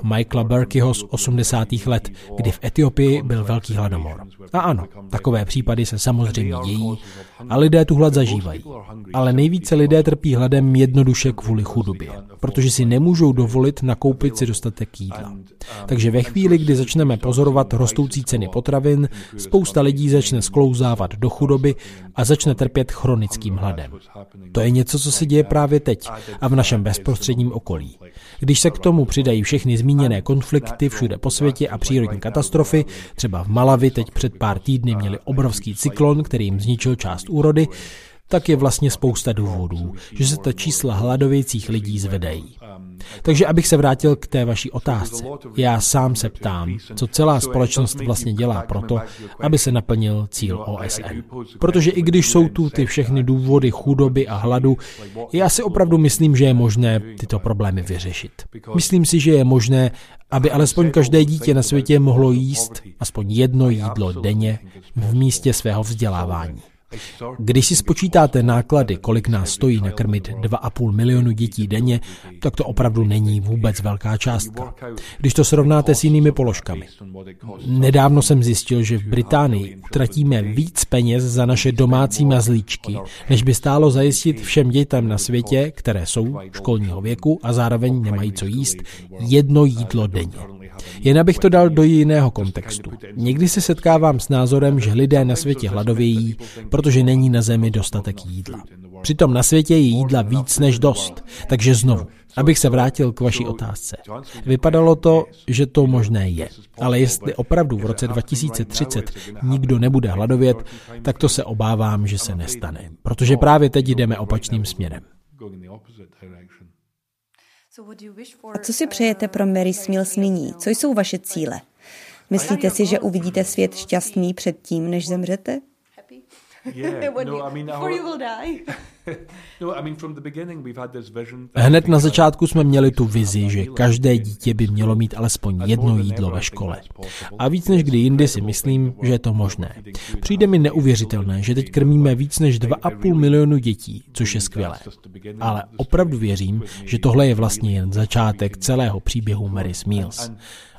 Michaela Berkyho z 80. let, kdy v Etiopii byl velký hladomor. A ano, takové případy se samozřejmě dějí a lidé tu hlad zažívají. Ale nejvíce lidé trpí hladem jednoduše kvůli chudobě, protože si nemůžou dovolit nakoupit si dostatek jídla. Takže ve chvíli, kdy začneme pozorovat rostoucí ceny potravin, spousta lidí začne sklouzávat do chudoby a začne trpět chronickým hladem. To je něco, co se děje právě teď a v našem bezprostředním okolí. Když se k tomu přidají všechny zmíněné konflikty všude po světě a přírodní katastrofy, třeba v Malavi teď před pár týdny měli obrovský cyklon, který jim zničil část úrody, tak je vlastně spousta důvodů, že se ta čísla hladovějících lidí zvedají. Takže abych se vrátil k té vaší otázce. Já sám se ptám, co celá společnost vlastně dělá proto, aby se naplnil cíl OSN. Protože i když jsou tu ty všechny důvody chudoby a hladu, já si opravdu myslím, že je možné tyto problémy vyřešit. Myslím si, že je možné, aby alespoň každé dítě na světě mohlo jíst aspoň jedno jídlo denně v místě svého vzdělávání. Když si spočítáte náklady, kolik nás stojí nakrmit 2,5 milionu dětí denně, tak to opravdu není vůbec velká částka. Když to srovnáte s jinými položkami. Nedávno jsem zjistil, že v Británii utratíme víc peněz za naše domácí mazlíčky, než by stálo zajistit všem dětem na světě, které jsou školního věku a zároveň nemají co jíst, jedno jídlo denně. Jen abych to dal do jiného kontextu. Někdy se setkávám s názorem, že lidé na světě hladovějí, protože není na zemi dostatek jídla. Přitom na světě je jídla víc než dost. Takže znovu, abych se vrátil k vaší otázce. Vypadalo to, že to možné je. Ale jestli opravdu v roce 2030 nikdo nebude hladovět, tak to se obávám, že se nestane. Protože právě teď jdeme opačným směrem. A co si přejete pro Mary Smills nyní? Co jsou vaše cíle? Myslíte si, že uvidíte svět šťastný před tím, než zemřete? Hned na začátku jsme měli tu vizi, že každé dítě by mělo mít alespoň jedno jídlo ve škole. A víc než kdy jindy si myslím, že je to možné. Přijde mi neuvěřitelné, že teď krmíme víc než 2,5 milionu dětí, což je skvělé. Ale opravdu věřím, že tohle je vlastně jen začátek celého příběhu Mary Meals.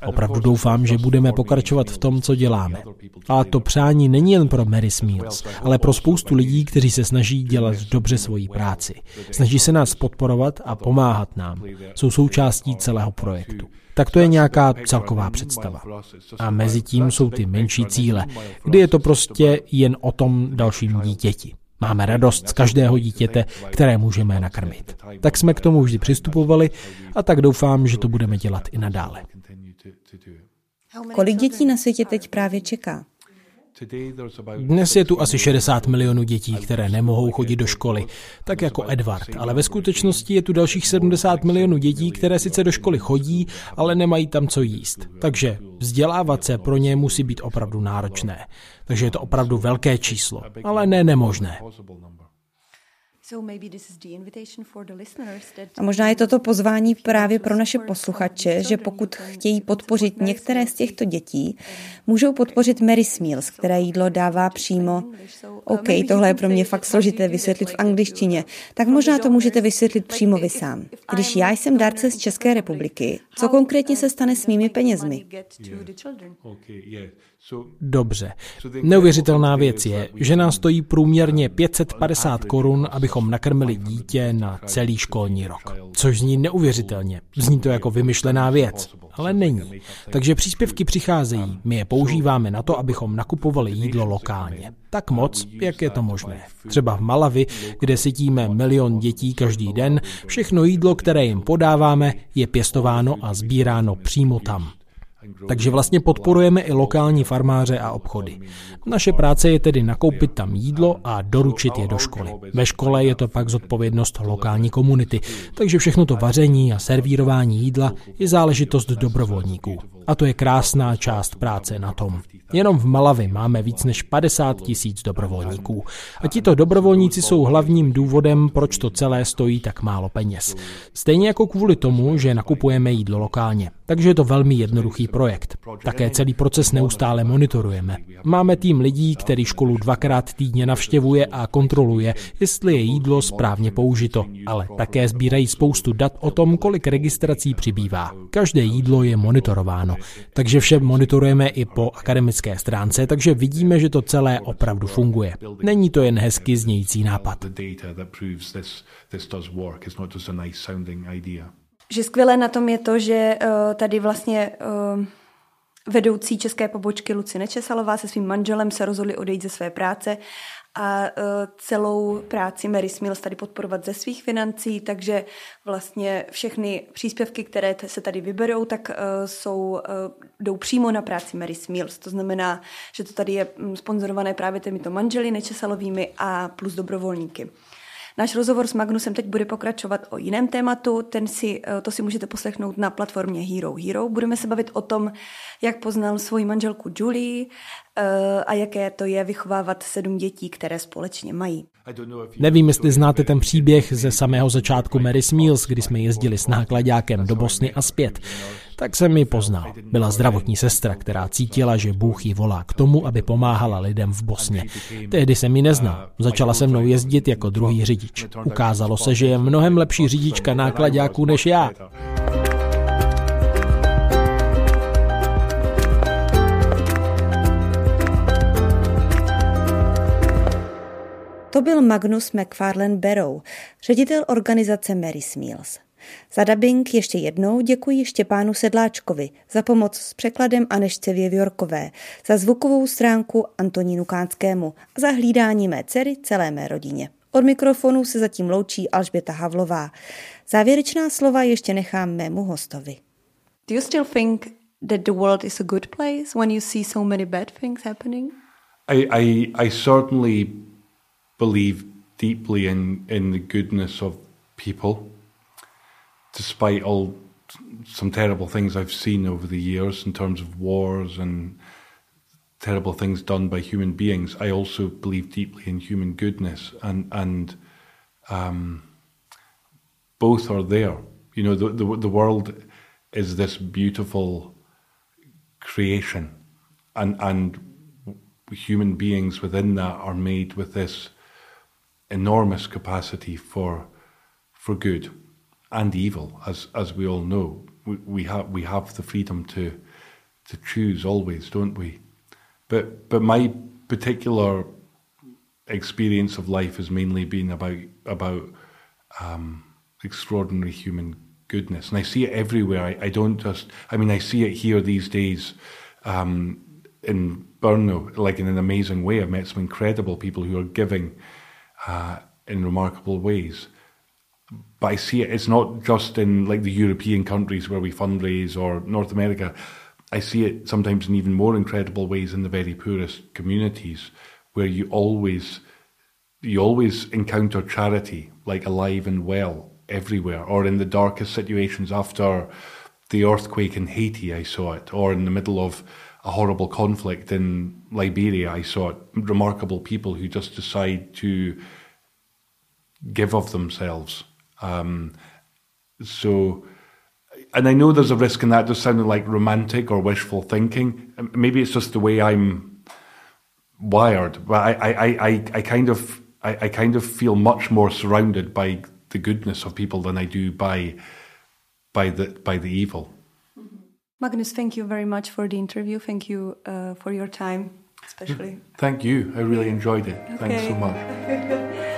Opravdu doufám, že budeme pokračovat v tom, co děláme. A to přání není jen pro Mary Meals, ale pro spoustu lidí, kteří se snaží dělat dobře svoji práci. Snaží se nás podporovat a pomáhat nám. Jsou součástí celého projektu. Tak to je nějaká celková představa. A mezi tím jsou ty menší cíle, kdy je to prostě jen o tom dalším dítěti. Máme radost z každého dítěte, které můžeme nakrmit. Tak jsme k tomu vždy přistupovali a tak doufám, že to budeme dělat i nadále. Kolik dětí na světě teď právě čeká? Dnes je tu asi 60 milionů dětí, které nemohou chodit do školy, tak jako Edward, ale ve skutečnosti je tu dalších 70 milionů dětí, které sice do školy chodí, ale nemají tam co jíst. Takže vzdělávat se pro ně musí být opravdu náročné. Takže je to opravdu velké číslo, ale ne nemožné. A možná je toto pozvání právě pro naše posluchače, že pokud chtějí podpořit některé z těchto dětí, můžou podpořit Mary Meals, které jídlo dává přímo. OK, tohle je pro mě fakt složité vysvětlit v angličtině, tak možná to můžete vysvětlit přímo vy sám. Když já jsem dárce z České republiky, co konkrétně se stane s mými penězmi? Dobře. Neuvěřitelná věc je, že nás stojí průměrně 550 korun, abychom nakrmili dítě na celý školní rok. Což zní neuvěřitelně. Zní to jako vymyšlená věc, ale není. Takže příspěvky přicházejí, my je používáme na to, abychom nakupovali jídlo lokálně. Tak moc, jak je to možné. Třeba v Malavi, kde sytíme milion dětí každý den, všechno jídlo, které jim podáváme, je pěstováno a sbíráno přímo tam. Takže vlastně podporujeme i lokální farmáře a obchody. Naše práce je tedy nakoupit tam jídlo a doručit je do školy. Ve škole je to pak zodpovědnost lokální komunity, takže všechno to vaření a servírování jídla je záležitost dobrovolníků. A to je krásná část práce na tom. Jenom v Malavi máme víc než 50 tisíc dobrovolníků. A tito dobrovolníci jsou hlavním důvodem, proč to celé stojí tak málo peněz. Stejně jako kvůli tomu, že nakupujeme jídlo lokálně. Takže je to velmi jednoduchý projekt. Také celý proces neustále monitorujeme. Máme tým lidí, který školu dvakrát týdně navštěvuje a kontroluje, jestli je jídlo správně použito, ale také sbírají spoustu dat o tom, kolik registrací přibývá. Každé jídlo je monitorováno, takže vše monitorujeme i po akademické stránce, takže vidíme, že to celé opravdu funguje. Není to jen hezky znějící nápad. Že skvělé na tom je to, že uh, tady vlastně uh, vedoucí české pobočky Luci Nečesalová se svým manželem se rozhodli odejít ze své práce a uh, celou práci Mary Mills tady podporovat ze svých financí, takže vlastně všechny příspěvky, které se tady vyberou, tak uh, jsou, uh, jdou přímo na práci Mary Mills. To znamená, že to tady je mm, sponzorované právě těmito manželi Nečesalovými a plus dobrovolníky. Náš rozhovor s Magnusem teď bude pokračovat o jiném tématu, ten si, eh, to si můžete poslechnout na platformě Hero Hero. Budeme se bavit o tom, jak poznal svoji manželku Julie eh, a jaké to je vychovávat sedm dětí, které společně mají. Nevím, jestli znáte ten příběh ze samého začátku Mary Mills, kdy jsme jezdili s nákladákem do Bosny a zpět. Tak jsem mi poznal. Byla zdravotní sestra, která cítila, že Bůh ji volá k tomu, aby pomáhala lidem v Bosně. Tehdy jsem ji neznal. Začala se mnou jezdit jako druhý řidič. Ukázalo se, že je mnohem lepší řidička nákladáků než já. To byl Magnus McFarlane Barrow, ředitel organizace Mary Smiles. Za dubbing ještě jednou děkuji Štěpánu Sedláčkovi, za pomoc s překladem Anešce Věvjorkové, za zvukovou stránku Antonínu Kánskému a za hlídání mé dcery celé mé rodině. Od mikrofonu se zatím loučí Alžběta Havlová. Závěrečná slova ještě nechám mému hostovi. Do you still think that the world is a good place when you see so many bad things happening? I, I, I certainly believe deeply in, in the goodness of people, despite all some terrible things I've seen over the years in terms of wars and terrible things done by human beings. I also believe deeply in human goodness, and and um, both are there. You know, the, the the world is this beautiful creation, and and human beings within that are made with this enormous capacity for for good and evil, as as we all know. We, we have we have the freedom to to choose always, don't we? But but my particular experience of life has mainly been about about um, extraordinary human goodness, and I see it everywhere. I, I, don't just. I mean, I see it here these days. Um, in Brno, like in an amazing way, I've met some incredible people who are giving uh, in remarkable ways. But I see it, it's not just in like the European countries where we fundraise or North America. I see it sometimes in even more incredible ways in the very poorest communities where you always you always encounter charity like alive and well everywhere or in the darkest situations after the earthquake in Haiti I saw it or in the middle of a horrible conflict in Liberia I saw it remarkable people who just decide to give of themselves um, so and I know there's a risk in that just sounding like romantic or wishful thinking. Maybe it's just the way I'm wired, but I, I, I, I kind of I, I kind of feel much more surrounded by the goodness of people than I do by by the by the evil. Magnus, thank you very much for the interview. Thank you uh, for your time, especially. Thank you. I really enjoyed it. Okay. Thanks so much.